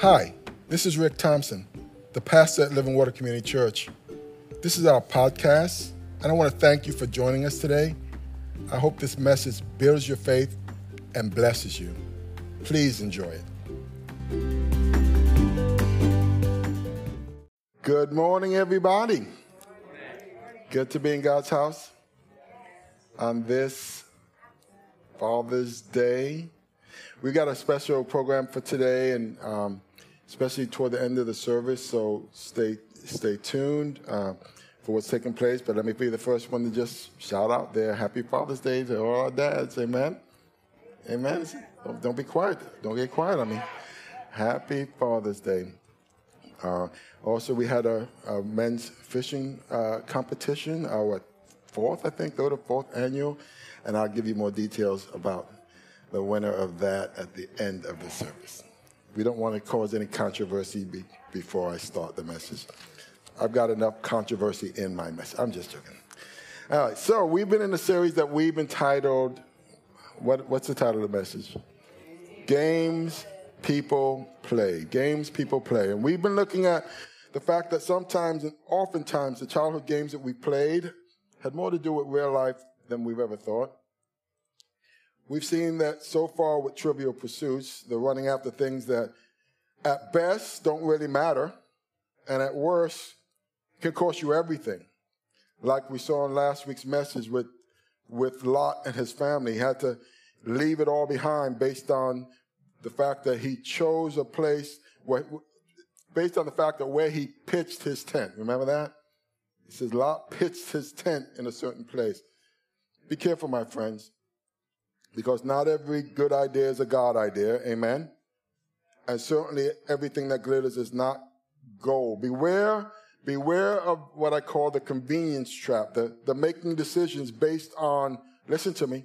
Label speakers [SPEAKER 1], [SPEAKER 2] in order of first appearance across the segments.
[SPEAKER 1] Hi, this is Rick Thompson, the pastor at Living Water Community Church. This is our podcast, and I want to thank you for joining us today. I hope this message builds your faith and blesses you. Please enjoy it. Good morning, everybody. Good to be in God's house on this Father's Day. We got a special program for today, and um, especially toward the end of the service. So stay stay tuned uh, for what's taking place. But let me be the first one to just shout out there, Happy Father's Day to all our dads. Amen. Amen. Don't, don't be quiet. Don't get quiet on me. Happy Father's Day. Uh, also, we had a, a men's fishing uh, competition, our fourth, I think, third or fourth annual, and I'll give you more details about the winner of that at the end of the service. We don't want to cause any controversy be, before I start the message. I've got enough controversy in my message. I'm just joking. All right, so we've been in a series that we've entitled, what, what's the title of the message? Games People Play. Games People Play. And we've been looking at the fact that sometimes and oftentimes the childhood games that we played had more to do with real life than we've ever thought. We've seen that so far with trivial pursuits, the running after things that at best don't really matter, and at worst can cost you everything. Like we saw in last week's message with, with Lot and his family. He had to leave it all behind based on the fact that he chose a place where, based on the fact that where he pitched his tent. Remember that? He says Lot pitched his tent in a certain place. Be careful, my friends because not every good idea is a God idea. Amen. And certainly everything that glitters is not gold. Beware, beware of what I call the convenience trap, the, the making decisions based on, listen to me,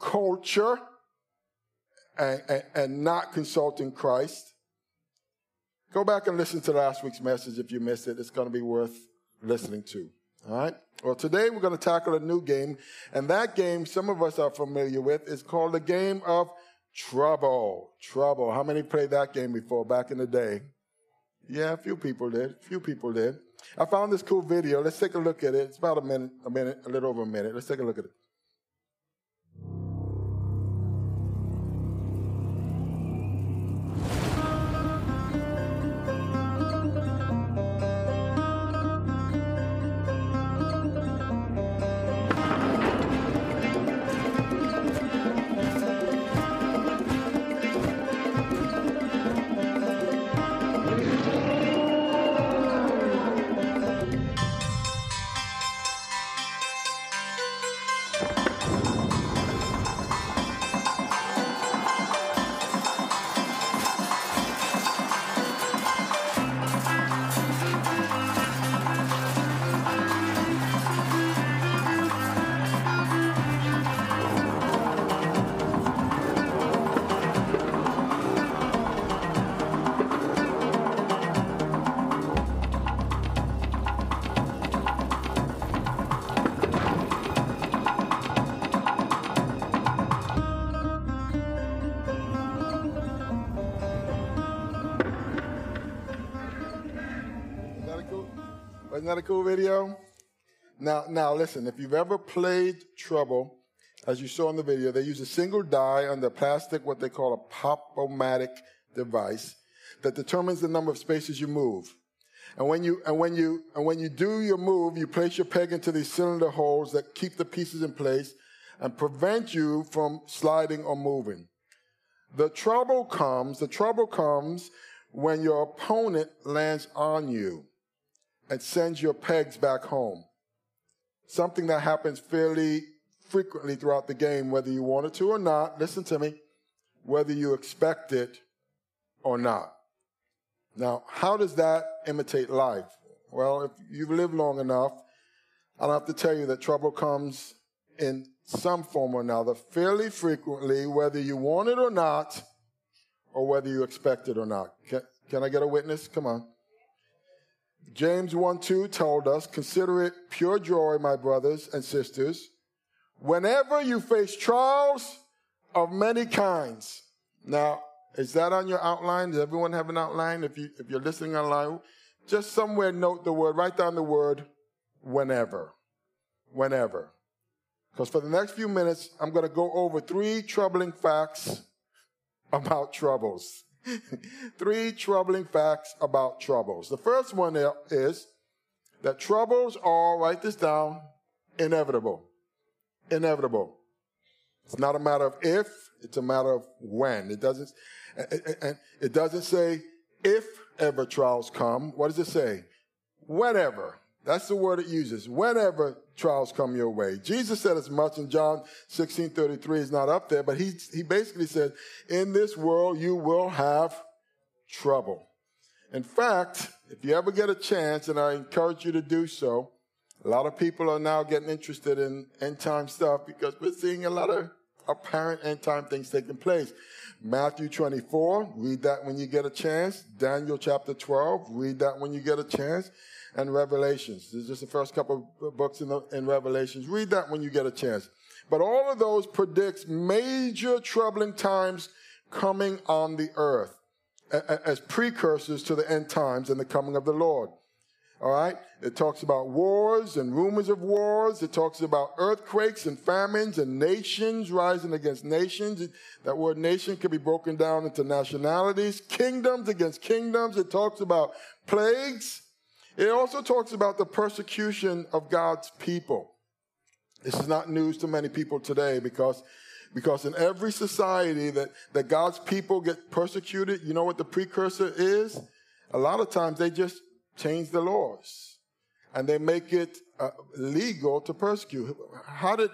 [SPEAKER 1] culture and, and, and not consulting Christ. Go back and listen to last week's message if you missed it. It's going to be worth listening to. All right? Well, today we're going to tackle a new game, and that game some of us are familiar with is called the game of Trouble. Trouble. How many played that game before back in the day? Yeah, a few people did. A few people did. I found this cool video. Let's take a look at it. It's about a minute, a minute, a little over a minute. Let's take a look at it. Isn't that a cool video? Now, now listen, if you've ever played Trouble, as you saw in the video, they use a single die on the plastic, what they call a pop-o-matic device that determines the number of spaces you move. And when you, and when you, and when you do your move, you place your peg into these cylinder holes that keep the pieces in place and prevent you from sliding or moving. The trouble comes, the trouble comes when your opponent lands on you and sends your pegs back home. Something that happens fairly frequently throughout the game, whether you want it to or not. Listen to me. Whether you expect it or not. Now, how does that imitate life? Well, if you've lived long enough, I don't have to tell you that trouble comes in some form or another fairly frequently, whether you want it or not, or whether you expect it or not. Can, can I get a witness? Come on. James 1 2 told us, Consider it pure joy, my brothers and sisters, whenever you face trials of many kinds. Now, Is that on your outline? Does everyone have an outline? If you if you're listening online, just somewhere note the word, write down the word whenever. Whenever. Because for the next few minutes, I'm going to go over three troubling facts about troubles. three troubling facts about troubles. The first one is that troubles are, write this down, inevitable. Inevitable. It's not a matter of if, it's a matter of when. It doesn't, and it doesn't say if ever trials come. What does it say? Whenever. That's the word it uses. Whenever trials come your way. Jesus said as much in John 16 33 is not up there, but he, he basically said, in this world you will have trouble. In fact, if you ever get a chance, and I encourage you to do so, a lot of people are now getting interested in end time stuff because we're seeing a lot of apparent end time things taking place. Matthew 24, read that when you get a chance. Daniel chapter 12, read that when you get a chance. And Revelations. This is just the first couple of books in, the, in Revelations. Read that when you get a chance. But all of those predicts major troubling times coming on the earth as precursors to the end times and the coming of the Lord. All right? It talks about wars and rumors of wars. It talks about earthquakes and famines and nations rising against nations. That word nation could be broken down into nationalities, kingdoms against kingdoms. It talks about plagues. It also talks about the persecution of God's people. This is not news to many people today because, because in every society that, that God's people get persecuted, you know what the precursor is? A lot of times they just change the laws and they make it uh, legal to persecute. How did,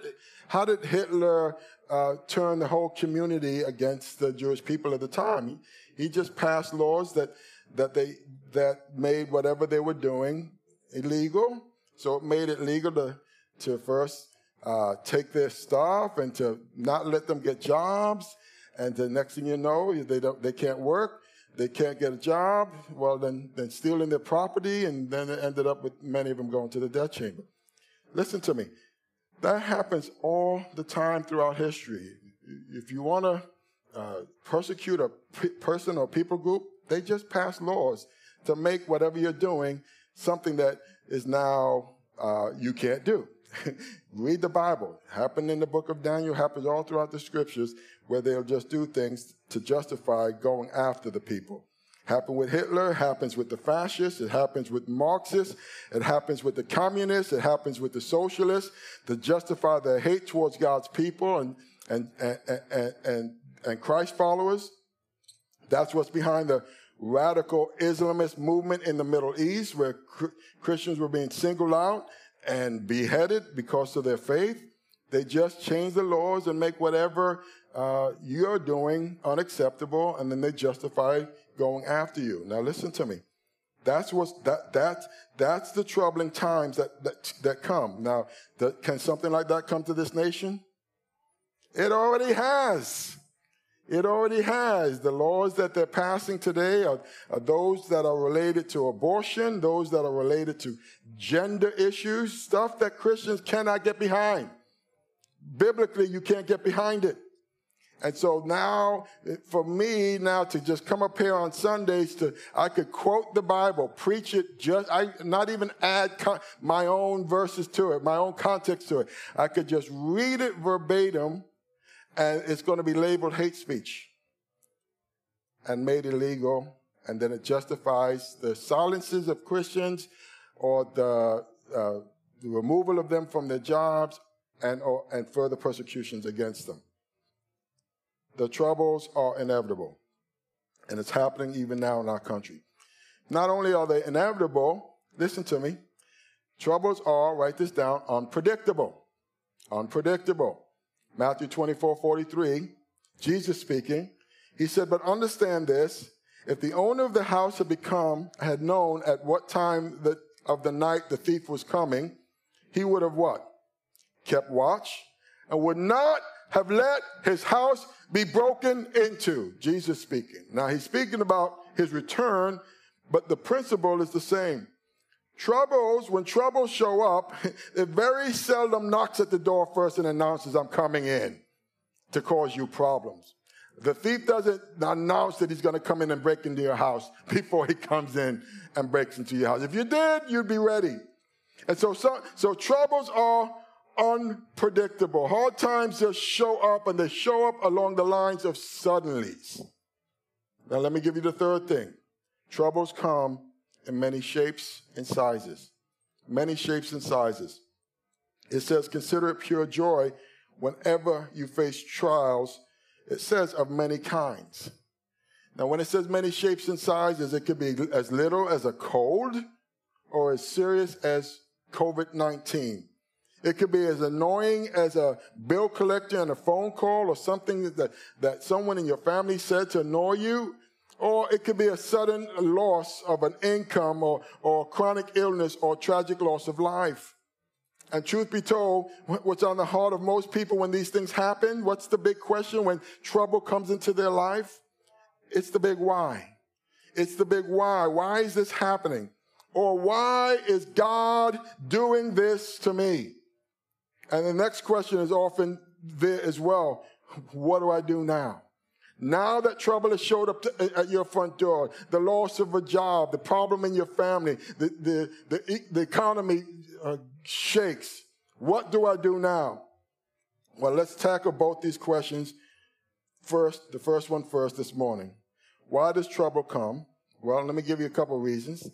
[SPEAKER 1] how did Hitler uh, turn the whole community against the Jewish people at the time? He, he just passed laws that, that, they, that made whatever they were doing illegal. So it made it legal to, to first uh, take their stuff and to not let them get jobs. And the next thing you know, they, don't, they can't work they can't get a job, well, then, then stealing their property, and then it ended up with many of them going to the death chamber. Listen to me. That happens all the time throughout history. If you want to uh, persecute a person or people group, they just pass laws to make whatever you're doing something that is now uh, you can't do. Read the Bible. Happened in the book of Daniel, happens all throughout the scriptures where they'll just do things to justify going after the people. Happened with Hitler, happens with the fascists, it happens with Marxists, it happens with the communists, it happens with the socialists to justify their hate towards God's people and, and, and, and, and, and Christ followers. That's what's behind the radical Islamist movement in the Middle East where Christians were being singled out and beheaded because of their faith. They just change the laws and make whatever uh, you're doing unacceptable, and then they justify going after you. Now, listen to me. That's what's that that that's the troubling times that that, that come. Now, the, can something like that come to this nation? It already has. It already has. The laws that they're passing today are, are, those that are related to abortion, those that are related to gender issues, stuff that Christians cannot get behind. Biblically, you can't get behind it. And so now, for me now to just come up here on Sundays to, I could quote the Bible, preach it just, I not even add con- my own verses to it, my own context to it. I could just read it verbatim and it's going to be labeled hate speech and made illegal. And then it justifies the silences of Christians or the, uh, the removal of them from their jobs and, or, and further persecutions against them. The troubles are inevitable. And it's happening even now in our country. Not only are they inevitable, listen to me, troubles are, write this down, unpredictable. Unpredictable. Matthew 24, 43, Jesus speaking, he said, But understand this, if the owner of the house had become, had known at what time the, of the night the thief was coming, he would have what? Kept watch and would not have let his house be broken into. Jesus speaking. Now he's speaking about his return, but the principle is the same. Troubles, when troubles show up, it very seldom knocks at the door first and announces, I'm coming in to cause you problems. The thief doesn't announce that he's going to come in and break into your house before he comes in and breaks into your house. If you did, you'd be ready. And so, so, so troubles are unpredictable. Hard times just show up and they show up along the lines of suddenlies. Now, let me give you the third thing. Troubles come in many shapes and sizes. Many shapes and sizes. It says, consider it pure joy whenever you face trials. It says of many kinds. Now, when it says many shapes and sizes, it could be as little as a cold or as serious as COVID 19. It could be as annoying as a bill collector and a phone call or something that, that someone in your family said to annoy you. Or it could be a sudden loss of an income or, or chronic illness or tragic loss of life. And truth be told, what's on the heart of most people when these things happen? What's the big question when trouble comes into their life? It's the big why. It's the big why. Why is this happening? Or why is God doing this to me? And the next question is often there as well. What do I do now? Now that trouble has showed up to, at your front door, the loss of a job, the problem in your family, the, the, the, the economy uh, shakes. What do I do now? Well, let's tackle both these questions first, the first one first this morning. Why does trouble come? Well, let me give you a couple of reasons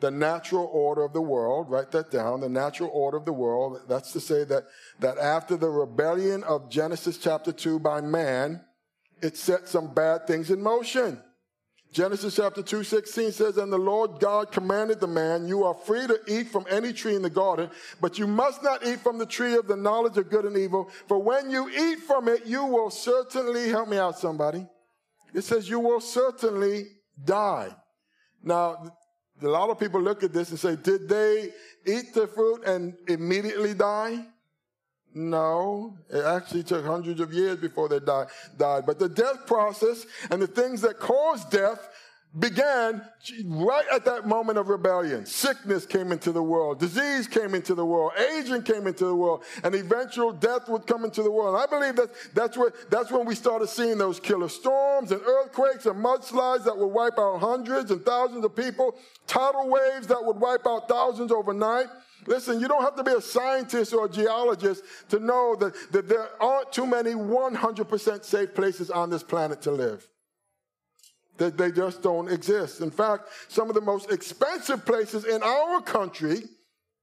[SPEAKER 1] the natural order of the world. Write that down. The natural order of the world. That's to say that, that after the rebellion of Genesis chapter 2 by man, it set some bad things in motion. Genesis chapter 2, 16 says, And the Lord God commanded the man, You are free to eat from any tree in the garden, but you must not eat from the tree of the knowledge of good and evil, for when you eat from it, you will certainly, help me out, somebody. It says, You will certainly die. Now, a lot of people look at this and say, did they eat the fruit and immediately die? No, it actually took hundreds of years before they died. But the death process and the things that cause death began right at that moment of rebellion. Sickness came into the world, disease came into the world, aging came into the world, and eventual death would come into the world. And I believe that that's where that's when we started seeing those killer storms and earthquakes and mudslides that would wipe out hundreds and thousands of people, tidal waves that would wipe out thousands overnight. Listen, you don't have to be a scientist or a geologist to know that, that there aren't too many 100% safe places on this planet to live. That they just don't exist. In fact, some of the most expensive places in our country,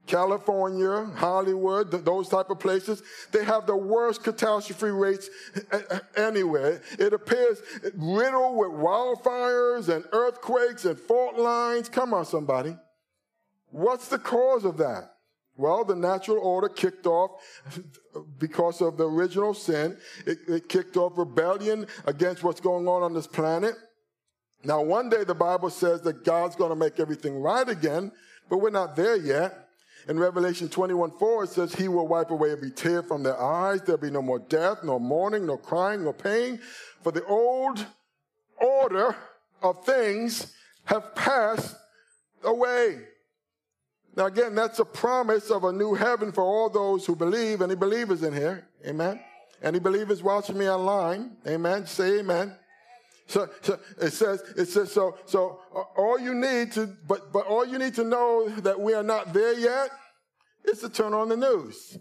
[SPEAKER 1] California, Hollywood, those type of places, they have the worst catastrophe rates anywhere. It appears riddled with wildfires and earthquakes and fault lines. Come on, somebody. What's the cause of that? Well, the natural order kicked off because of the original sin. It, it kicked off rebellion against what's going on on this planet. Now, one day the Bible says that God's going to make everything right again, but we're not there yet. In Revelation 21 4, it says, He will wipe away every tear from their eyes. There'll be no more death, nor mourning, nor crying, nor pain. For the old order of things have passed away. Now, again, that's a promise of a new heaven for all those who believe. Any believers in here? Amen. Any believers watching me online? Amen. Say amen. So, so, it says, it says, so, so uh, all you need to, but, but all you need to know that we are not there yet is to turn on the news.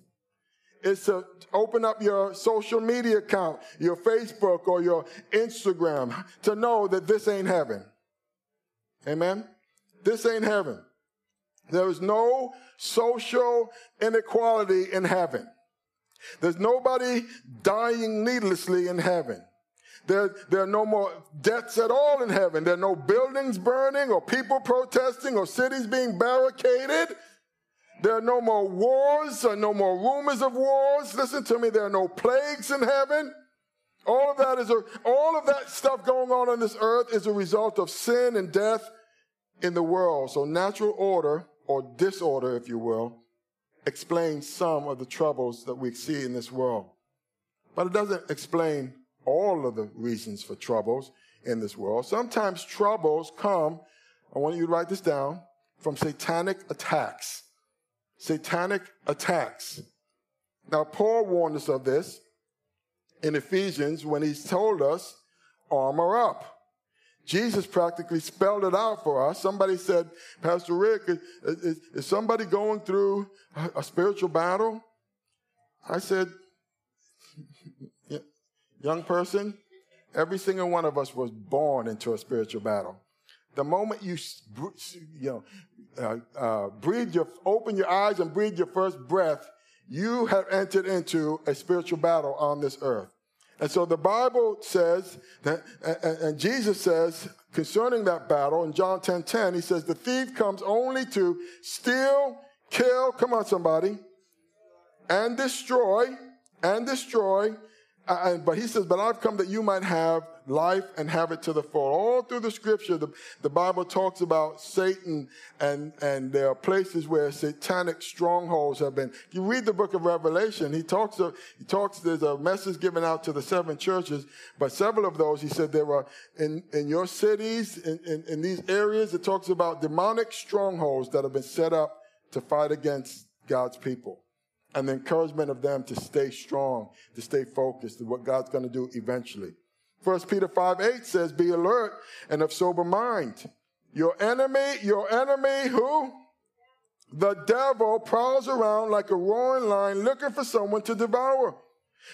[SPEAKER 1] It's to open up your social media account, your Facebook or your Instagram to know that this ain't heaven. Amen. This ain't heaven. There is no social inequality in heaven. There's nobody dying needlessly in heaven. There, there are no more deaths at all in heaven. There are no buildings burning or people protesting or cities being barricaded. There are no more wars or no more rumors of wars. Listen to me. There are no plagues in heaven. All of that is a, all of that stuff going on on this earth is a result of sin and death in the world. So natural order or disorder, if you will, explains some of the troubles that we see in this world. But it doesn't explain all of the reasons for troubles in this world. Sometimes troubles come, I want you to write this down, from satanic attacks. Satanic attacks. Now, Paul warned us of this in Ephesians when he told us armor up. Jesus practically spelled it out for us. Somebody said, Pastor Rick, is, is, somebody going through a, a spiritual battle? I said, young person, every single one of us was born into a spiritual battle. The moment you, you know, uh, uh, breathe your, open your eyes and breathe your first breath, you have entered into a spiritual battle on this earth. And so the Bible says that, and, Jesus says concerning that battle in John 10 10, he says, the thief comes only to steal, kill, come on, somebody, and destroy, and destroy. But he says, but I've come that you might have life and have it to the full. All through the scripture, the, the Bible talks about Satan and, and there are places where satanic strongholds have been. If you read the book of Revelation, he talks of, he talks, there's a message given out to the seven churches, but several of those, he said there are in, in your cities, in, in, in these areas, it talks about demonic strongholds that have been set up to fight against God's people and the encouragement of them to stay strong, to stay focused to what God's going to do eventually. First Peter 5 8 says, Be alert and of sober mind. Your enemy, your enemy, who? The devil prowls around like a roaring lion looking for someone to devour.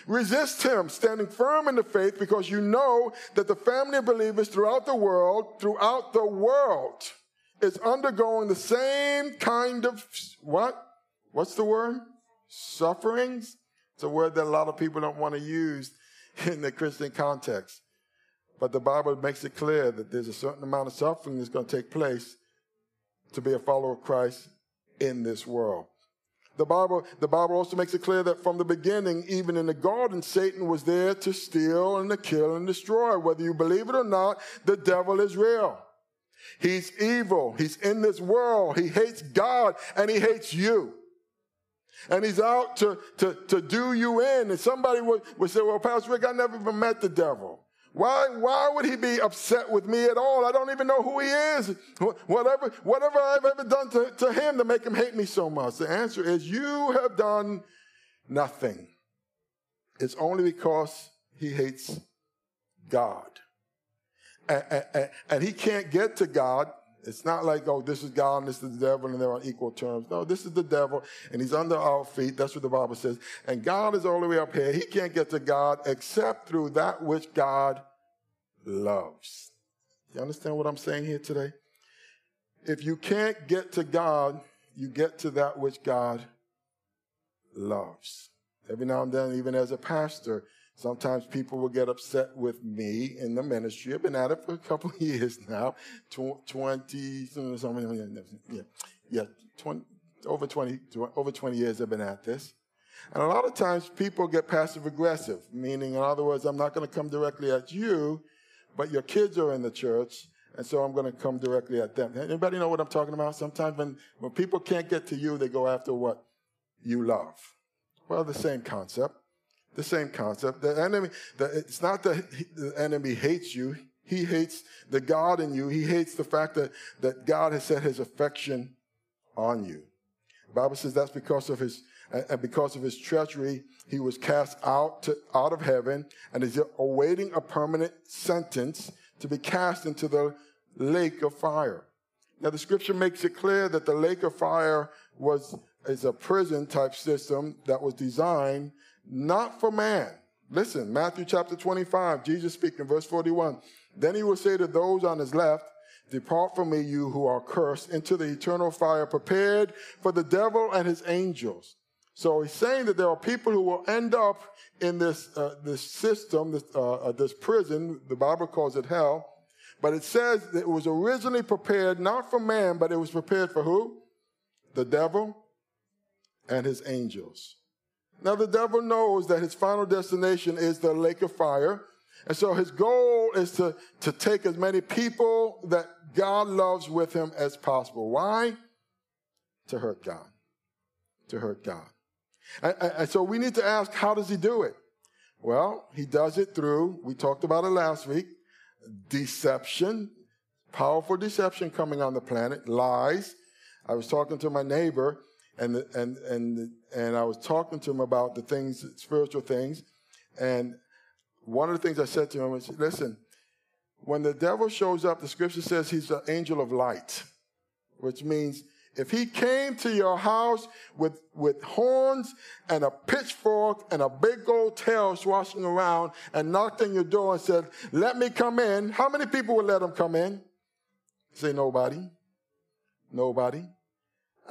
[SPEAKER 1] Resist him, standing firm in the faith, because you know that the family of believers throughout the world, throughout the world, is undergoing the same kind of what? What's the word? Sufferings? It's a word that a lot of people don't want to use in the Christian context. But the Bible makes it clear that there's a certain amount of suffering that's going to take place to be a follower of Christ in this world. The Bible, the Bible also makes it clear that from the beginning, even in the garden, Satan was there to steal and to kill and destroy. Whether you believe it or not, the devil is real. He's evil. He's in this world. He hates God and he hates you and he's out to, to, to do you in. And somebody would, would say, well, Pastor Rick, I never even met the devil. Why, why would he be upset with me at all? I don't even know who he is. Whatever, whatever I've ever done to, to him to make him hate me so much. The answer is you have done nothing. It's only because he hates God. And, and, and he can't get to God it's not like, oh, this is God and this is the devil and they're on equal terms. No, this is the devil and he's under our feet. That's what the Bible says. And God is all the way up here. He can't get to God except through that which God loves. You understand what I'm saying here today? If you can't get to God, you get to that which God loves. Every now and then, even as a pastor, Sometimes people will get upset with me in the ministry. I've been at it for a couple of years now, 20, yeah, yeah, 20, over 20, over 20 years I've been at this. And a lot of times people get passive aggressive, meaning, in other words, I'm not going to come directly at you, but your kids are in the church, and so I'm going to come directly at them. Anybody know what I'm talking about? Sometimes when, when people can't get to you, they go after what you love. Well, the same concept. The same concept. The enemy, the, it's not that the enemy hates you. He hates the God in you. He hates the fact that, that God has set his affection on you. The Bible says that's because of his, and because of his treachery, he was cast out to, out of heaven and is awaiting a permanent sentence to be cast into the lake of fire. Now the scripture makes it clear that the lake of fire was is a prison type system that was designed not for man. Listen, Matthew chapter 25, Jesus speaking, verse 41. Then he will say to those on his left, Depart from me, you who are cursed, into the eternal fire prepared for the devil and his angels. So he's saying that there are people who will end up in this, uh, this system, this, uh, uh, this prison. The Bible calls it hell. But it says it was originally prepared not for man, but it was prepared for who? The devil and his angels. Now, the devil knows that his final destination is the lake of fire. And so his goal is to, to take as many people that God loves with him as possible. Why? To hurt God. To hurt God. And, and, so we need to ask, how does he do it? Well, he does it through, we talked about it last week, deception, powerful deception coming on the planet, lies. I was talking to my neighbor and and and and I was talking to him about the things, spiritual things, and one of the things I said to him was, "Listen, when the devil shows up, the scripture says he's an angel of light, which means if he came to your house with, with horns and a pitchfork and a big old tail swashing around and knocked on your door and said, let me come in, how many people would let him come in? Say nobody. Nobody.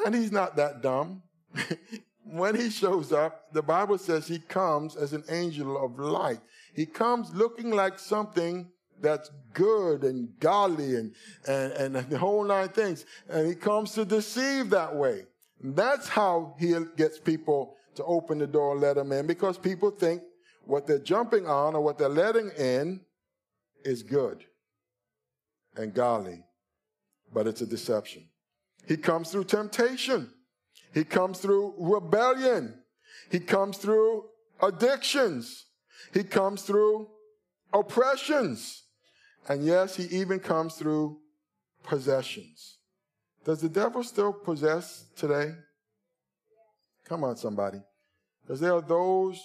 [SPEAKER 1] And he's not that dumb. when he shows up, the Bible says he comes as an angel of light. He comes looking like something that's good and godly and, and, and the whole nine things. And he comes to deceive that way. And that's how he gets people to open the door and let them in because people think what they're jumping on or what they're letting in is good and godly, but it's a deception. He comes through temptation. He comes through rebellion. He comes through addictions. He comes through oppressions. And yes, he even comes through possessions. Does the devil still possess today? Come on, somebody. Because there are those,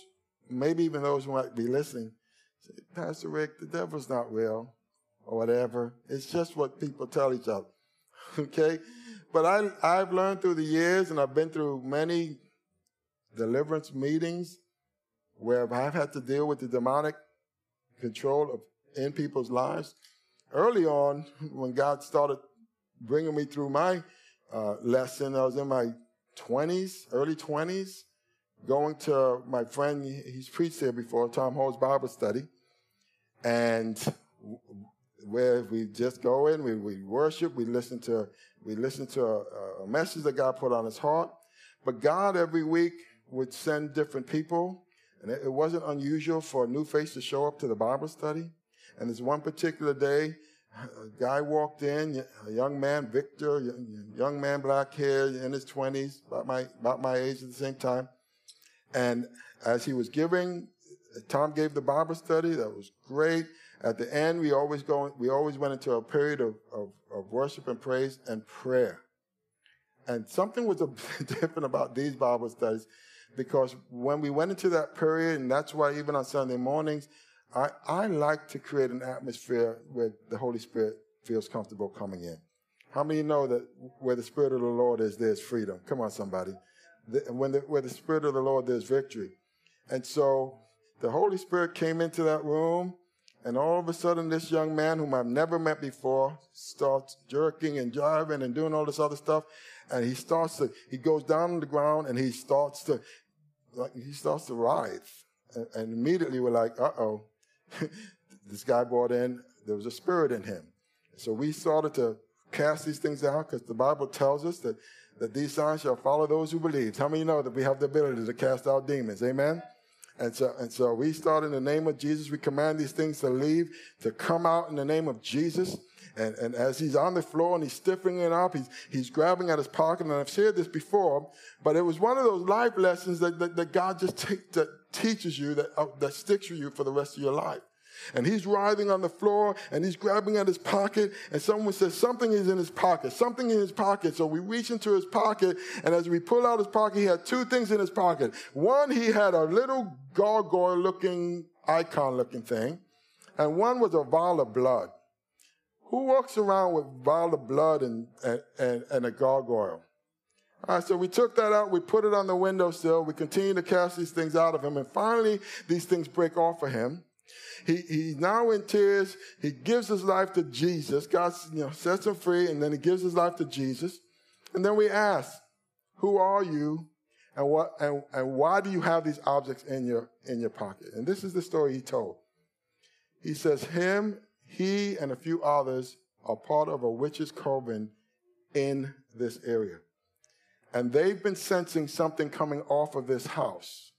[SPEAKER 1] maybe even those who might be listening, say, Pastor Rick, the devil's not real, or whatever. It's just what people tell each other. okay? But I, I've learned through the years, and I've been through many deliverance meetings where I've had to deal with the demonic control of in people's lives. Early on, when God started bringing me through my uh, lesson, I was in my 20s, early 20s, going to my friend, he's preached here before, Tom Hall's Bible study. And where we just go in, we, we worship, we listen to, we listen to a, a message that God put on his heart. But God every week would send different people. And it, it wasn't unusual for a new face to show up to the Bible study. And this one particular day, a guy walked in, a young man, Victor, young man, black hair, in his 20s, about my, about my age at the same time. And as he was giving, Tom gave the Bible study. That was great. At the end, we always go, we always went into a period of, of, of worship and praise and prayer. And something was different about these Bible studies because when we went into that period, and that's why even on Sunday mornings, I, I like to create an atmosphere where the Holy Spirit feels comfortable coming in. How many know that where the Spirit of the Lord is, there's freedom? Come on, somebody. The, when the, where the Spirit of the Lord, there's victory. And so the Holy Spirit came into that room, and all of a sudden, this young man, whom I've never met before, starts jerking and jiving and doing all this other stuff. And he starts to, he goes down on the ground and he starts to, like, he starts to writhe. And, and immediately we're like, uh oh, this guy brought in, there was a spirit in him. So we started to cast these things out because the Bible tells us that, that these signs shall follow those who believe. How many know that we have the ability to cast out demons? Amen? And so, and so we start in the name of Jesus. We command these things to leave, to come out in the name of Jesus. And, and as he's on the floor and he's stiffening it up, he's, he's grabbing at his pocket. And I've shared this before, but it was one of those life lessons that, that, that God just take, that teaches you, that, uh, that sticks with you for the rest of your life. And he's writhing on the floor and he's grabbing at his pocket. And someone says, Something is in his pocket, something in his pocket. So we reach into his pocket. And as we pull out his pocket, he had two things in his pocket. One, he had a little gargoyle looking, icon looking thing. And one was a vial of blood. Who walks around with a vial of blood and, and, and, a gargoyle? All right, so we took that out, we put it on the windowsill, we continue to cast these things out of him, and finally these things break off of him. He, he's now in tears. He gives his life to Jesus. God you know, sets him free, and then he gives his life to Jesus. And then we ask, who are you? And what and, and why do you have these objects in your in your pocket? And this is the story he told. He says, him, he, and a few others are part of a witches' coven in this area. And they've been sensing something coming off of this house.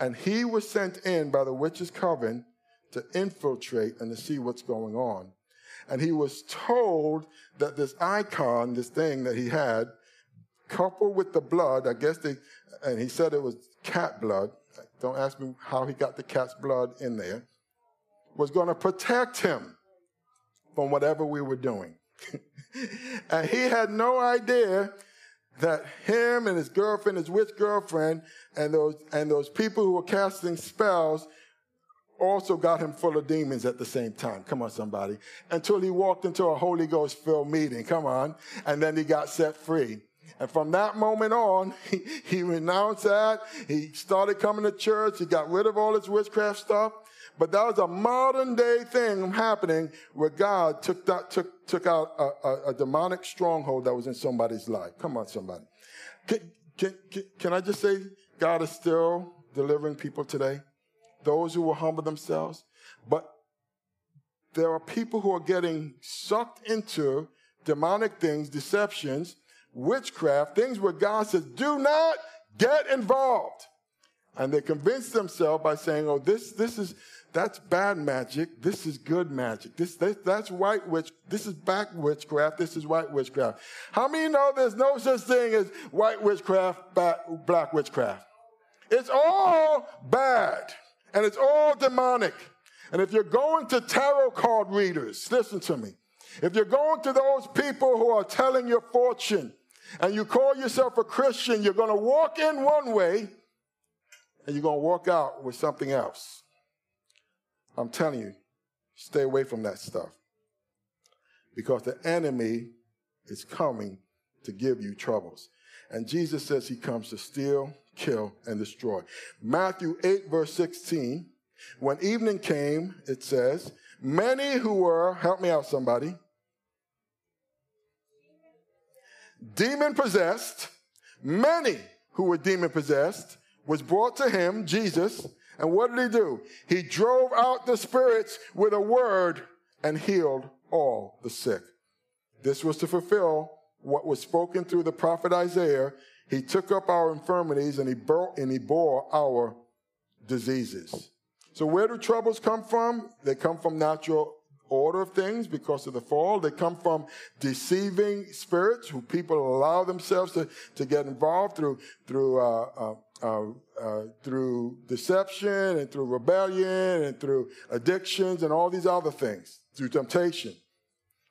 [SPEAKER 1] And he was sent in by the witches' coven to infiltrate and to see what's going on. And he was told that this icon, this thing that he had, coupled with the blood, I guess they, and he said it was cat blood. Don't ask me how he got the cat's blood in there, was going to protect him from whatever we were doing. and he had no idea that him and his girlfriend, his witch girlfriend, and those, and those people who were casting spells also got him full of demons at the same time. Come on, somebody. Until he walked into a Holy Ghost filled meeting. Come on. And then he got set free. And from that moment on, he, he renounced that. He started coming to church. He got rid of all his witchcraft stuff. But that was a modern day thing happening where God took that, took, took out a, a, a demonic stronghold that was in somebody's life. Come on, somebody. Can, can, can, can I just say God is still delivering people today? Those who will humble themselves. But there are people who are getting sucked into demonic things, deceptions, witchcraft, things where God says, do not get involved. And they convince themselves by saying, oh, this, this is, that's bad magic. This is good magic. This, this, that's white witch. This is black witchcraft. This is white witchcraft. How many know there's no such thing as white witchcraft, black, black witchcraft? It's all bad and it's all demonic. And if you're going to tarot card readers, listen to me. If you're going to those people who are telling your fortune and you call yourself a Christian, you're going to walk in one way and you're going to walk out with something else. I'm telling you, stay away from that stuff. Because the enemy is coming to give you troubles. And Jesus says he comes to steal, kill, and destroy. Matthew 8, verse 16. When evening came, it says, many who were, help me out, somebody, demon possessed, many who were demon possessed, was brought to him, Jesus, and what did he do? He drove out the spirits with a word and healed all the sick. This was to fulfill what was spoken through the prophet Isaiah. He took up our infirmities and he bore, our diseases. So where do troubles come from? They come from natural order of things because of the fall. They come from deceiving spirits who people allow themselves to, to get involved through, through, uh, uh, uh, uh, through deception and through rebellion and through addictions and all these other things, through temptation.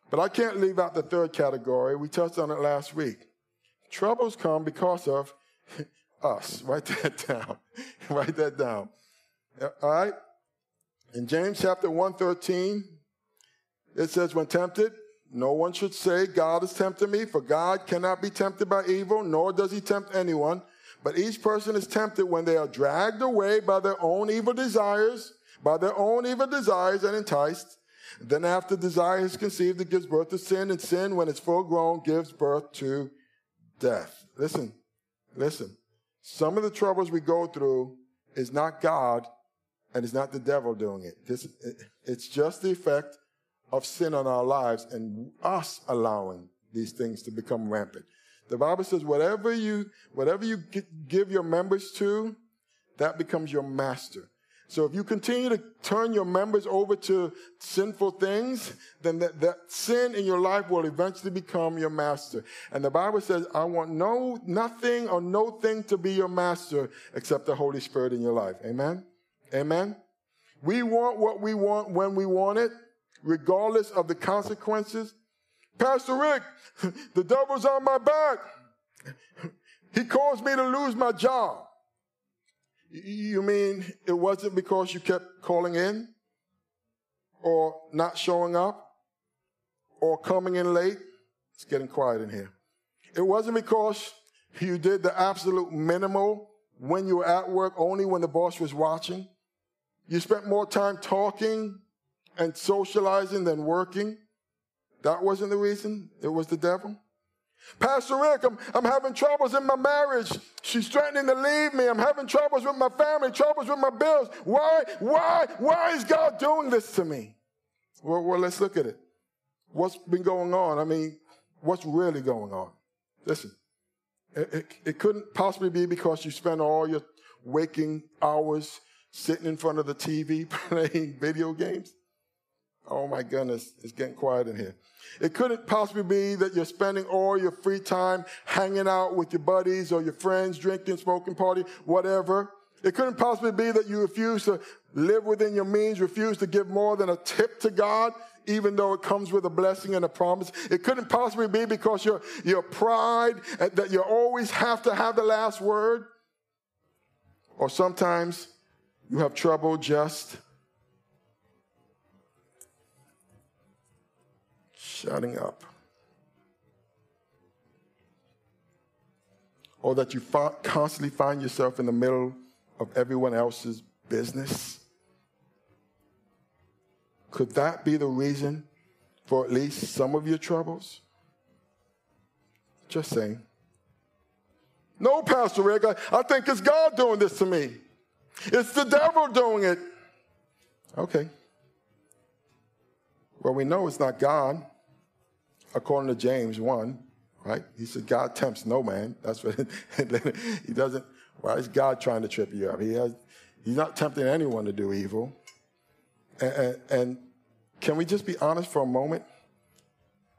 [SPEAKER 1] But I can't leave out the third category. We touched on it last week. Troubles come because of us. Write that down. Write that down. All right? In James chapter 113, it says, when tempted, no one should say, God has tempted me, for God cannot be tempted by evil, nor does he tempt anyone. But each person is tempted when they are dragged away by their own evil desires, by their own evil desires and enticed. Then after desire is conceived, it gives birth to sin, and sin, when it's full grown, gives birth to death. Listen, listen. Some of the troubles we go through is not God, and it's not the devil doing it. This, it's just the effect of sin on our lives and us allowing these things to become rampant. The Bible says whatever you, whatever you give your members to, that becomes your master. So if you continue to turn your members over to sinful things, then that, that, sin in your life will eventually become your master. And the Bible says, I want no, nothing or no thing to be your master except the Holy Spirit in your life. Amen? Amen? We want what we want when we want it, regardless of the consequences. Pastor Rick, the devil's on my back. He caused me to lose my job. You mean it wasn't because you kept calling in or not showing up or coming in late? It's getting quiet in here. It wasn't because you did the absolute minimal when you were at work, only when the boss was watching. You spent more time talking and socializing than working. That wasn't the reason. It was the devil. Pastor Rick, I'm, I'm having troubles in my marriage. She's threatening to leave me. I'm having troubles with my family, troubles with my bills. Why, why, why is God doing this to me? Well, well let's look at it. What's been going on? I mean, what's really going on? Listen, it, it, it couldn't possibly be because you spend all your waking hours sitting in front of the TV playing video games. Oh my goodness, it's getting quiet in here. It couldn't possibly be that you're spending all your free time hanging out with your buddies or your friends, drinking, smoking, party, whatever. It couldn't possibly be that you refuse to live within your means, refuse to give more than a tip to God, even though it comes with a blessing and a promise. It couldn't possibly be because your, your pride uh, that you always have to have the last word. Or sometimes you have trouble just shutting up. Or that you constantly find yourself in the middle of everyone else's business? Could that be the reason for at least some of your troubles? Just saying. No, Pastor Rick, I, I think it's God doing this to me. It's the devil doing it. Okay. Well, we know it's not God, according to James 1, right? He said, God tempts no man. That's what he doesn't. Why is God trying to trip you up? He has, he's not tempting anyone to do evil. And, and, and can we just be honest for a moment?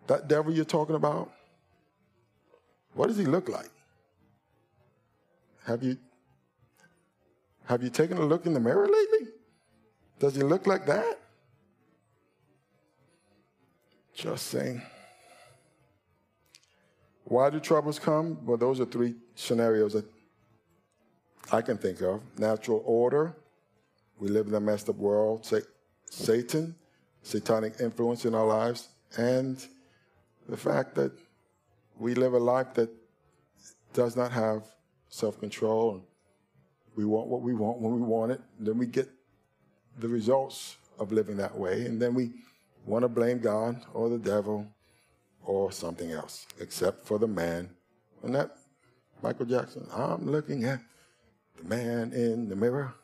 [SPEAKER 1] That devil you're talking about, what does he look like? Have you have you taken a look in the mirror lately? Does he look like that? Just saying. Why do troubles come? Well, those are three scenarios that I can think of. Natural order, we live in a messed up world, Satan, satanic influence in our lives, and the fact that we live a life that does not have self control. We want what we want when we want it, then we get the results of living that way, and then we want to blame God or the devil or something else, except for the man. And that Michael Jackson, I'm looking at the man in the mirror.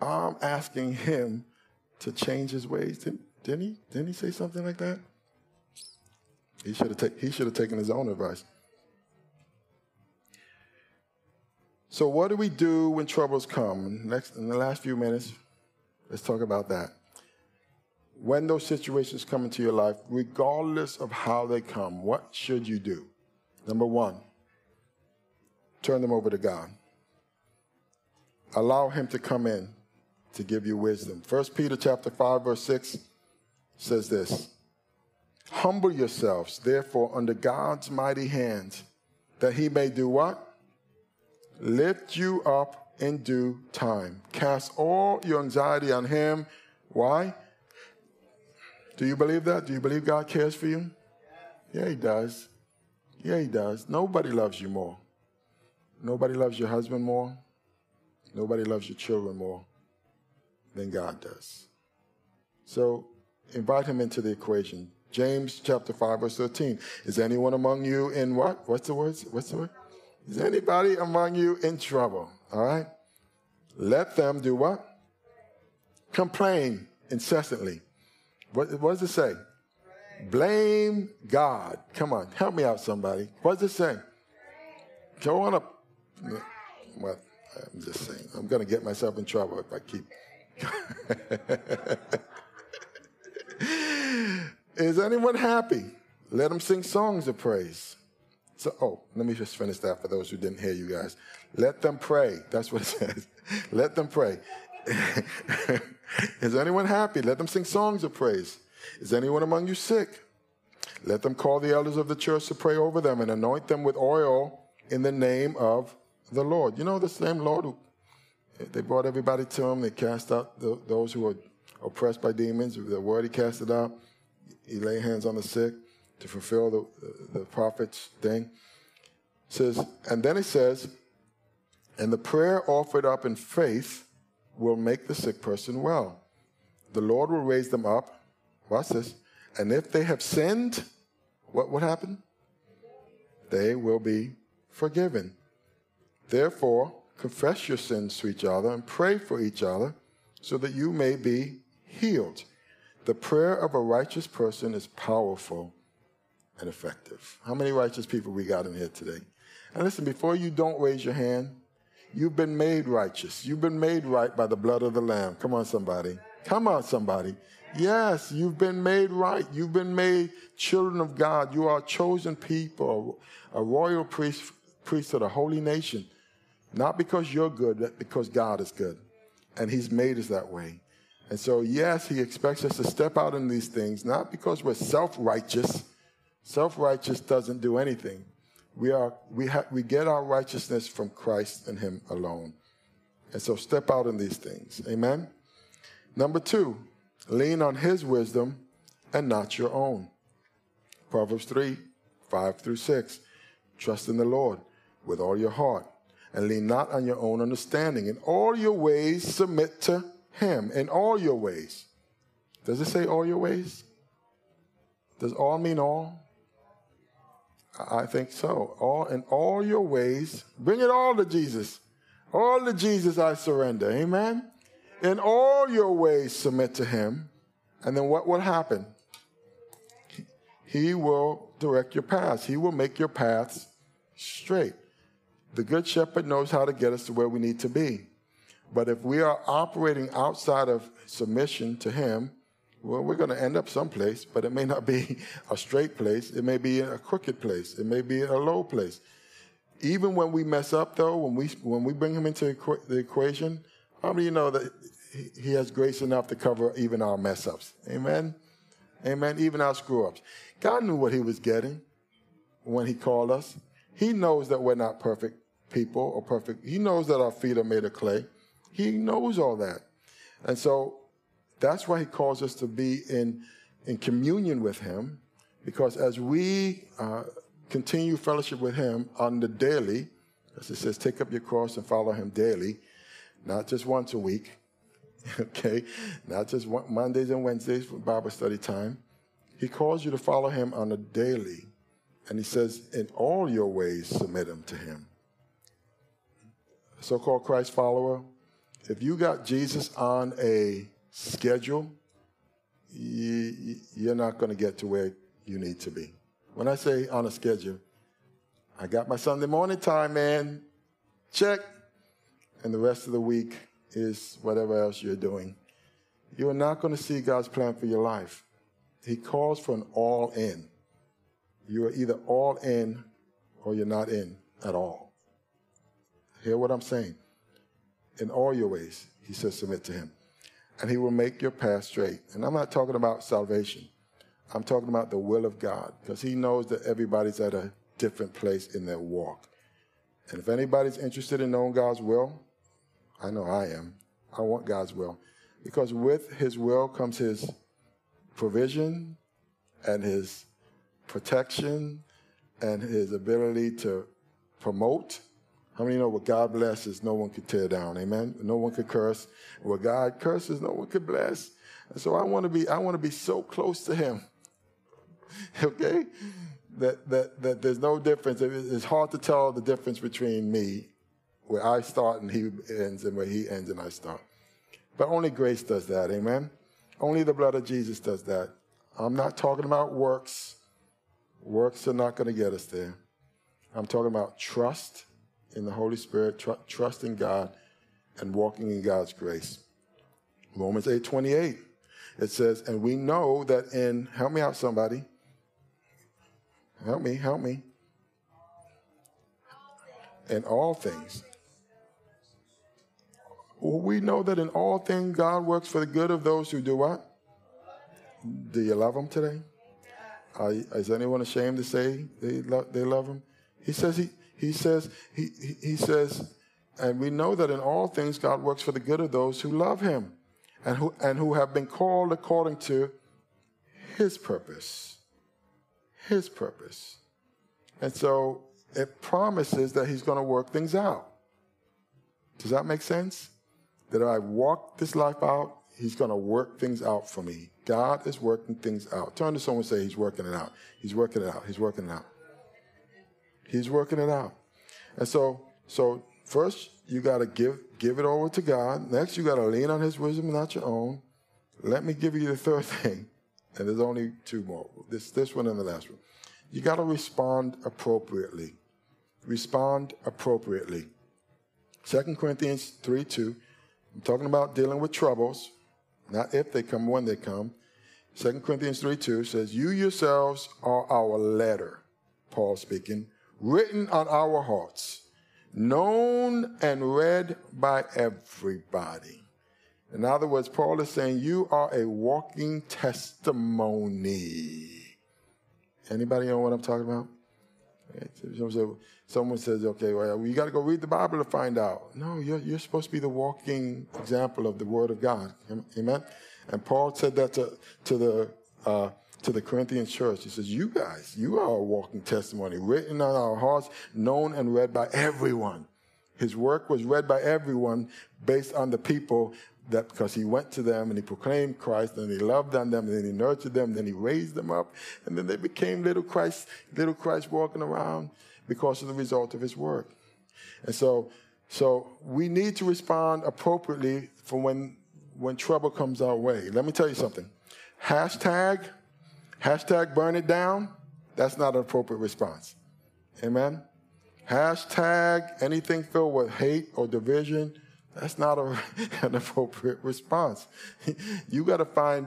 [SPEAKER 1] I'm asking him to change his ways. Didn't, didn't he? Didn't he say something like that? He should have he should have taken his own advice. So, what do we do when troubles come? Next, in the last few minutes, let's talk about that. When those situations come into your life, regardless of how they come, what should you do? Number one, turn them over to God. Allow Him to come in to give you wisdom. 1 Peter chapter 5, verse 6 says this Humble yourselves, therefore, under God's mighty hands, that He may do what? lift you up in due time. Cast all your anxiety on Him. Why? Do you believe that? Do you believe God cares for you? Yeah, He does. Yeah, He does. Nobody loves you more. Nobody loves your husband more. Nobody loves your children more than God does. So invite Him into the equation. James chapter 5, verse 13. Is anyone among you in what? What's the word? What's the word? Is anybody among you in trouble? All right? Let them do what? Complain incessantly. What, what does it say? Blame God. Come on, help me out, somebody. What does it say? Go on up. Well, I'm just saying. I'm going to get myself in trouble if I keep. Is anyone happy? Let them sing songs of praise. So, oh, let me just finish that for those who didn't hear you guys. Let them pray. That's what it says. Let them pray. Is anyone happy? Let them sing songs of praise. Is anyone among you sick? Let them call the elders of the church to pray over them and anoint them with oil in the name of the Lord. You know the same Lord who they brought everybody to him. They cast out the, those who were oppressed by demons. The word he cast it out. He lay hands on the sick to fulfill the, the, prophet's thing. Says, and then it says, and the prayer offered up in faith will make the sick person well. The Lord will raise them up. Watch this. And if they have sinned, what would happen? They will be forgiven. Therefore, confess your sins to each other and pray for each other so that you may be healed. The prayer of a righteous person is powerful and effective. How many righteous people we got in here today? And listen, before you don't raise your hand, you've been made righteous. You've been made right by the blood of the Lamb. Come on, somebody. Come on, somebody. Yes, you've been made right. You've been made children of God. You are a chosen people, a royal priest, priesthood, a holy nation. Not because you're good, but because God is good. And He's made us that way. And so, yes, He expects us to step out in these things, not because we're self righteous, Self righteous doesn't do anything. We, are, we, ha- we get our righteousness from Christ and Him alone. And so step out in these things. Amen? Number two, lean on His wisdom and not your own. Proverbs 3 5 through 6. Trust in the Lord with all your heart and lean not on your own understanding. In all your ways, submit to Him. In all your ways. Does it say all your ways? Does all mean all? I think so. All in all your ways, bring it all to Jesus. All to Jesus I surrender. Amen. In all your ways, submit to Him. And then what will happen? He will direct your paths. He will make your paths straight. The Good Shepherd knows how to get us to where we need to be. But if we are operating outside of submission to Him, well, we're going to end up someplace, but it may not be a straight place. It may be a crooked place. It may be a low place. Even when we mess up, though, when we when we bring Him into the equation, how many you know that He has grace enough to cover even our mess ups? Amen. Amen. Even our screw ups. God knew what He was getting when He called us. He knows that we're not perfect people or perfect. He knows that our feet are made of clay. He knows all that. And so that's why he calls us to be in, in communion with him, because as we uh, continue fellowship with him on the daily, as it says, take up your cross and follow him daily, not just once a week, okay, not just one, Mondays and Wednesdays for Bible study time. He calls you to follow him on a daily. And he says, in all your ways, submit them to him so called Christ follower, if you got Jesus on a schedule, you, you're not going to get to where you need to be. When I say on a schedule, I got my Sunday morning time, man. Check. And the rest of the week is whatever else you're doing. You're not going to see God's plan for your life. He calls for an all in. You are either all in or you're not in at all. Hear what I'm saying. In all your ways, he says, submit to him. And he will make your path straight. And I'm not talking about salvation. I'm talking about the will of God because he knows that everybody's at a different place in their walk. And if anybody's interested in knowing God's will, I know I am. I want God's will. Because with his will comes his provision and his protection and his ability to promote how many know what God blesses, no one can tear down? Amen. No one can curse. What God curses, no one can bless. And so I want to be, I want to be so close to Him. okay, that that that there's no difference. It's hard to tell the difference between me, where I start and He ends, and where He ends and I start. But only grace does that. Amen. Only the blood of Jesus does that. I'm not talking about works. Works are not going to get us there. I'm talking about trust in the Holy Spirit, tr- trusting God, and walking in God's grace. Romans 8 28, it says, And we know that in, help me out, somebody. Help me, help me. In all things. We know that in all things God works for the good of those who do what? Do you love Him today? is anyone ashamed to say they love, they love Him? He says he, he says, he, he says, and we know that in all things God works for the good of those who love him and who, and who have been called according to his purpose. His purpose. And so it promises that he's going to work things out. Does that make sense? That if I walk this life out, he's going to work things out for me. God is working things out. Turn to someone and say, He's working it out. He's working it out. He's working it out. He's working it out. And so, so first you got to give give it over to God. Next, you got to lean on His wisdom, not your own. Let me give you the third thing, and there's only two more. This this one and the last one. You got to respond appropriately. Respond appropriately. Second Corinthians three two. I'm talking about dealing with troubles, not if they come, when they come. Second Corinthians 3 2 says, You yourselves are our letter, Paul speaking, written on our hearts, known and read by everybody. In other words, Paul is saying you are a walking testimony. Anybody know what I'm talking about? Someone says, okay, well, you got to go read the Bible to find out. No, you're, you're supposed to be the walking example of the Word of God. Amen? And Paul said that to, to the uh, to the Corinthian church. He says, You guys, you are a walking testimony, written on our hearts, known and read by everyone. His work was read by everyone based on the people that because he went to them and he proclaimed Christ and he loved on them and then he nurtured them, and then he raised them up, and then they became little Christ, little Christ walking around because of the result of his work. And so, so we need to respond appropriately for when when trouble comes our way. Let me tell you something. Hashtag, hashtag burn it down, that's not an appropriate response. Amen? Hashtag anything filled with hate or division, that's not a, an appropriate response. you got to find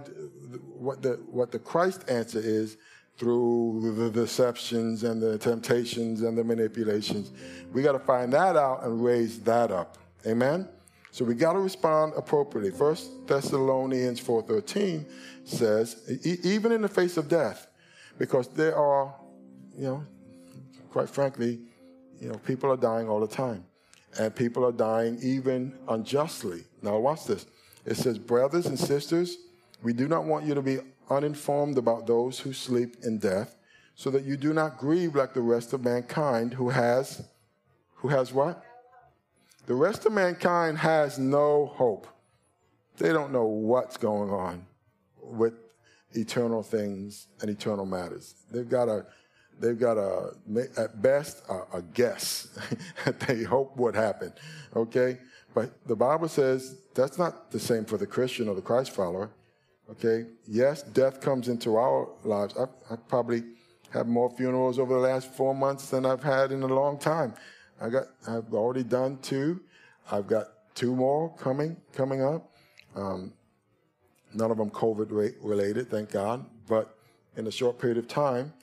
[SPEAKER 1] what the, what the Christ answer is through the deceptions and the temptations and the manipulations. We got to find that out and raise that up. Amen? So we got to respond appropriately. First Thessalonians 4:13 says, e- even in the face of death, because there are, you know, quite frankly, you know, people are dying all the time, and people are dying even unjustly. Now watch this. It says, brothers and sisters, we do not want you to be uninformed about those who sleep in death, so that you do not grieve like the rest of mankind who has, who has what? The rest of mankind has no hope. They don't know what's going on with eternal things and eternal matters. They've got a, they've got a, at best, a, a guess that they hope would happen. Okay? But the Bible says that's not the same for the Christian or the Christ follower. Okay? Yes, death comes into our lives. I, I probably have more funerals over the last four months than I've had in a long time. I got, I've already done two. I've got two more coming, coming up. Um, none of them COVID related, thank God, but in a short period of time.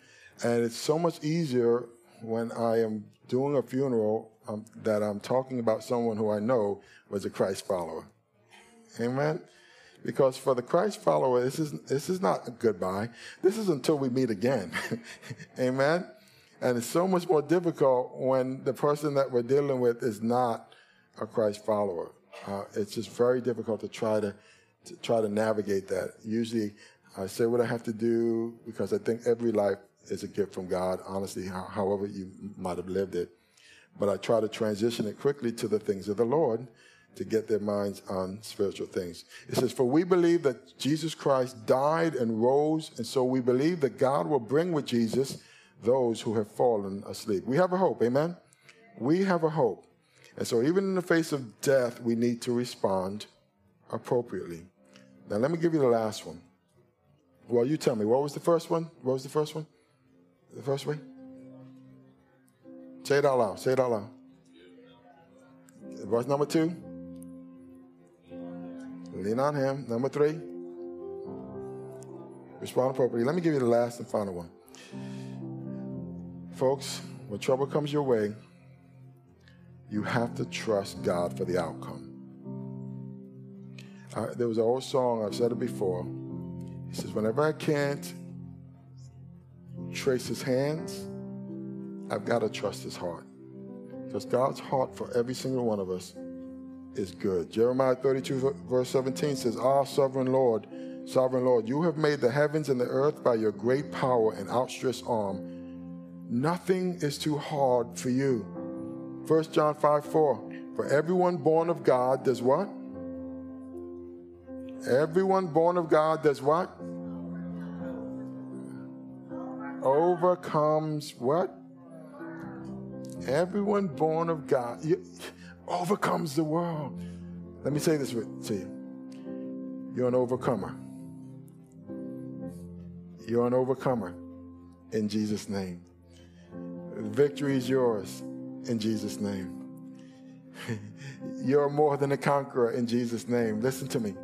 [SPEAKER 1] And it's so much easier when I am doing a funeral um, that I'm talking about someone who I know was a Christ follower. Amen. Because for the Christ follower, this is this is not a goodbye. This is until we meet again. Amen. And it's so much more difficult when the person that we're dealing with is not a Christ follower. Uh, it's just very difficult to try to, to try to navigate that. Usually, I say what I have to do because I think every life is a gift from God. Honestly, however you might have lived it, but I try to transition it quickly to the things of the Lord to get their minds on spiritual things. It says, For we believe that Jesus Christ died and rose, and so we believe that God will bring with Jesus those who have fallen asleep. We have a hope, amen? We have a hope. And so, even in the face of death, we need to respond appropriately. Now, let me give you the last one. Well, you tell me, what was the first one? What was the first one? The first way? Say it out loud. Say it out loud. Verse number two. Lean on him. Number three. Respond appropriately. Let me give you the last and final one. Folks, when trouble comes your way, you have to trust God for the outcome. Uh, there was an old song, I've said it before. He says, Whenever I can't trace his hands, I've got to trust his heart. Because God's heart for every single one of us is good. Jeremiah 32, verse 17 says, Our sovereign Lord, sovereign Lord, you have made the heavens and the earth by your great power and outstretched arm. Nothing is too hard for you. 1 John 5 4. For everyone born of God does what? Everyone born of God does what? Overcomes what? Everyone born of God overcomes the world. Let me say this to you. You're an overcomer. You're an overcomer in Jesus' name. Victory is yours in Jesus' name. You're more than a conqueror in Jesus' name. Listen to me.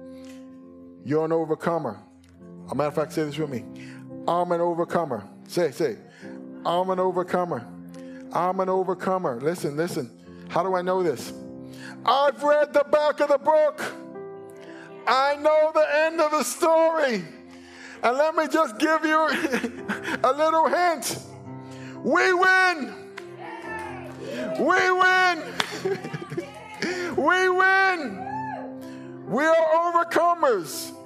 [SPEAKER 1] You're an overcomer. A matter of fact, say this with me. I'm an overcomer. Say, say, I'm an overcomer. I'm an overcomer. Listen, listen. How do I know this? I've read the back of the book. I know the end of the story. And let me just give you a little hint. We win. We win. we win. We are overcomers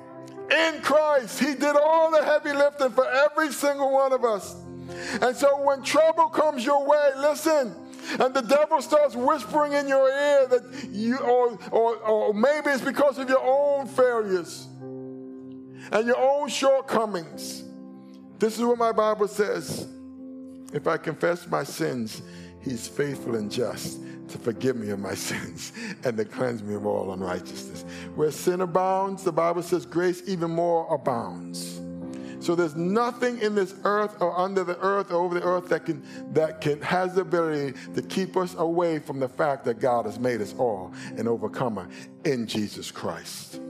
[SPEAKER 1] in Christ. He did all the heavy lifting for every single one of us. And so when trouble comes your way, listen, and the devil starts whispering in your ear that you, or, or, or maybe it's because of your own failures and your own shortcomings. This is what my Bible says. If I confess my sins, he's faithful and just to forgive me of my sins and to cleanse me of all unrighteousness. Where sin abounds, the Bible says grace even more abounds. So there's nothing in this earth or under the earth or over the earth that can that can has the ability to keep us away from the fact that God has made us all an overcomer in Jesus Christ.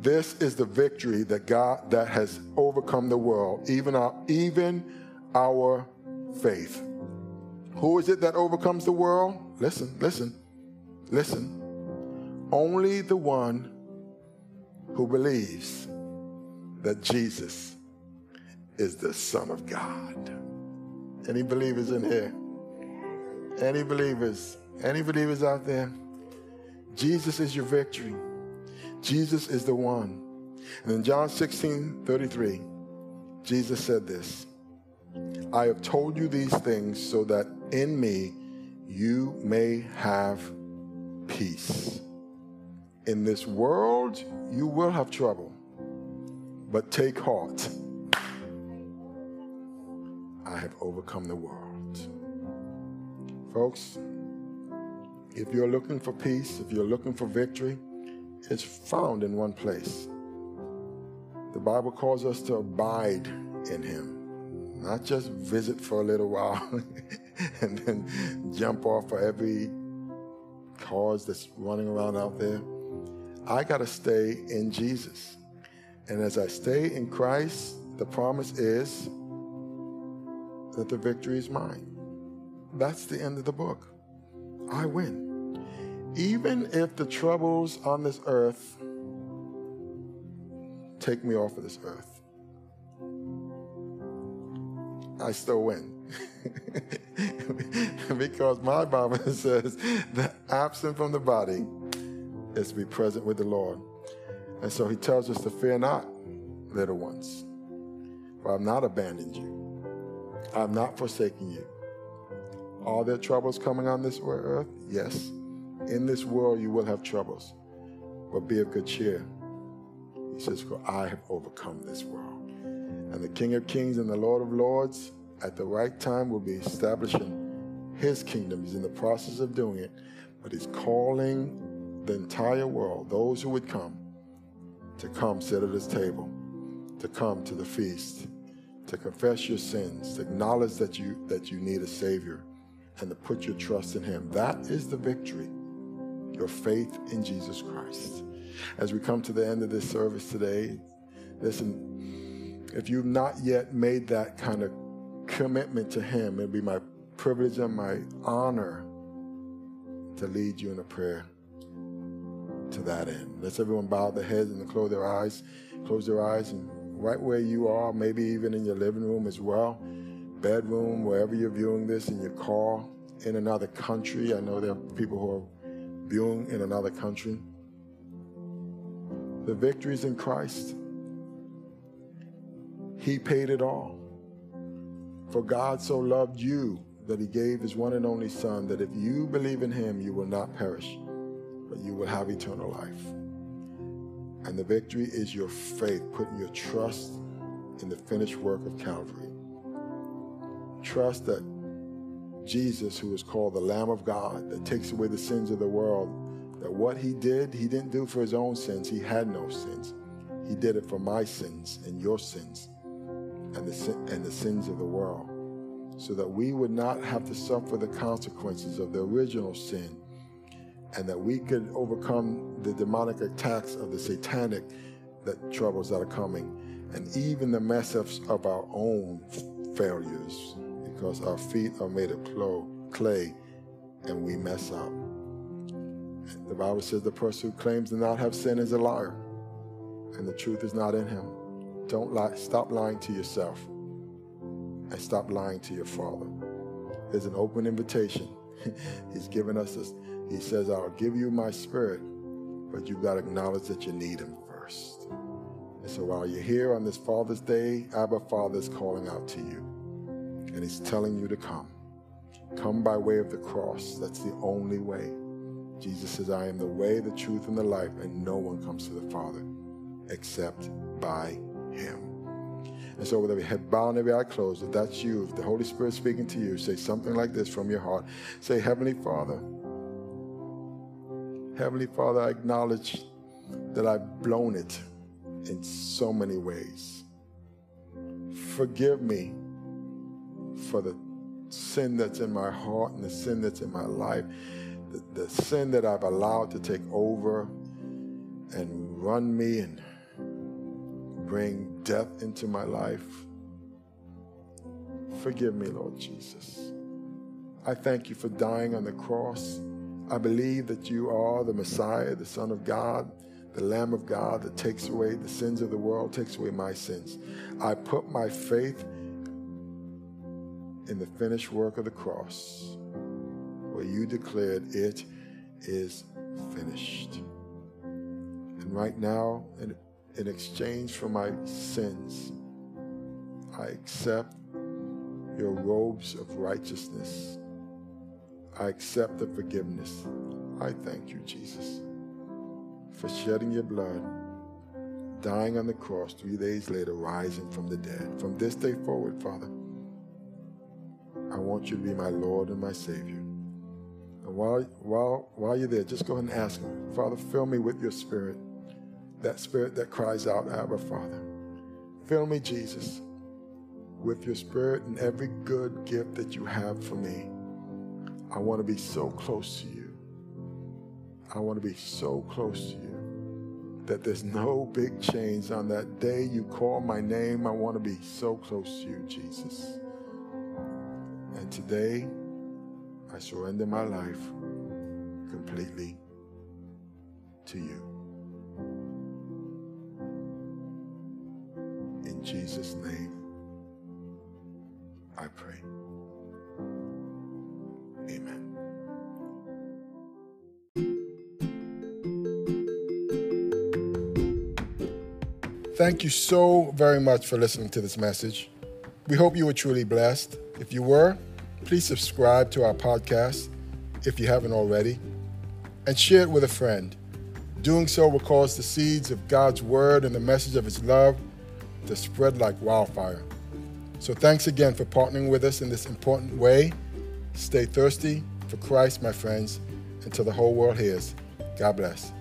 [SPEAKER 1] This is the victory that God that has overcome the world, even our even our faith. Who is it that overcomes the world? Listen, listen, listen. Only the one who believes that Jesus is the Son of God. Any believers in here? Any believers? Any believers out there? Jesus is your victory. Jesus is the one. And in John 16 33, Jesus said this I have told you these things so that in me you may have peace. In this world, you will have trouble. But take heart. I have overcome the world. Folks, if you're looking for peace, if you're looking for victory, it's found in one place. The Bible calls us to abide in Him, not just visit for a little while and then jump off for every cause that's running around out there. I got to stay in Jesus. And as I stay in Christ, the promise is that the victory is mine. That's the end of the book. I win. Even if the troubles on this earth take me off of this earth, I still win. because my Bible says that absent from the body is to be present with the Lord. And so he tells us to fear not, little ones, for I've not abandoned you. I've not forsaken you. Are there troubles coming on this earth? Yes. In this world you will have troubles, but be of good cheer. He says, For I have overcome this world. And the King of Kings and the Lord of Lords, at the right time, will be establishing his kingdom. He's in the process of doing it, but he's calling the entire world, those who would come, to come sit at his table, to come to the feast, to confess your sins, to acknowledge that you that you need a savior, and to put your trust in him. That is the victory. Your faith in Jesus Christ. As we come to the end of this service today, listen, if you've not yet made that kind of commitment to him, it'd be my privilege and my honor to lead you in a prayer to that end. Let's everyone bow their heads and close their eyes. Close their eyes and right where you are, maybe even in your living room as well, bedroom, wherever you're viewing this, in your car, in another country. I know there are people who are viewing in another country. The victory is in Christ. He paid it all. For God so loved you that he gave his one and only Son, that if you believe in him, you will not perish, but you will have eternal life. And the victory is your faith, putting your trust in the finished work of Calvary. Trust that Jesus, who is called the Lamb of God, that takes away the sins of the world, that what he did, he didn't do for his own sins. He had no sins. He did it for my sins and your sins and the, and the sins of the world, so that we would not have to suffer the consequences of the original sin and that we could overcome the demonic attacks of the satanic that troubles that are coming and even the mess ups of our own failures because our feet are made of clay and we mess up. The Bible says the person who claims to not have sin is a liar and the truth is not in him. Don't lie. Stop lying to yourself and stop lying to your father. There's an open invitation. He's given us this he says, I'll give you my spirit, but you've got to acknowledge that you need him first. And so while you're here on this Father's Day, Abba Father is calling out to you. And He's telling you to come. Come by way of the cross. That's the only way. Jesus says, I am the way, the truth, and the life, and no one comes to the Father except by Him. And so, with every head bowed and every eye closed, if that's you, if the Holy Spirit speaking to you, say something like this from your heart. Say, Heavenly Father, Heavenly Father, I acknowledge that I've blown it in so many ways. Forgive me for the sin that's in my heart and the sin that's in my life, the, the sin that I've allowed to take over and run me and bring death into my life. Forgive me, Lord Jesus. I thank you for dying on the cross. I believe that you are the Messiah, the Son of God, the Lamb of God that takes away the sins of the world, takes away my sins. I put my faith in the finished work of the cross, where you declared it is finished. And right now, in, in exchange for my sins, I accept your robes of righteousness. I accept the forgiveness. I thank you, Jesus, for shedding your blood, dying on the cross, three days later, rising from the dead. From this day forward, Father, I want you to be my Lord and my Savior. And while, while, while you're there, just go ahead and ask Him, Father, fill me with your spirit, that spirit that cries out, Abba, Father. Fill me, Jesus, with your spirit and every good gift that you have for me. I want to be so close to you. I want to be so close to you that there's no big change on that day you call my name. I want to be so close to you, Jesus. And today, I surrender my life completely to you. Jesus' name, I pray. Amen. Thank you so very much for listening to this message. We hope you were truly blessed. If you were, please subscribe to our podcast if you haven't already and share it with a friend. Doing so will cause the seeds of God's word and the message of his love to spread like wildfire. So thanks again for partnering with us in this important way. Stay thirsty for Christ, my friends, until the whole world hears. God bless.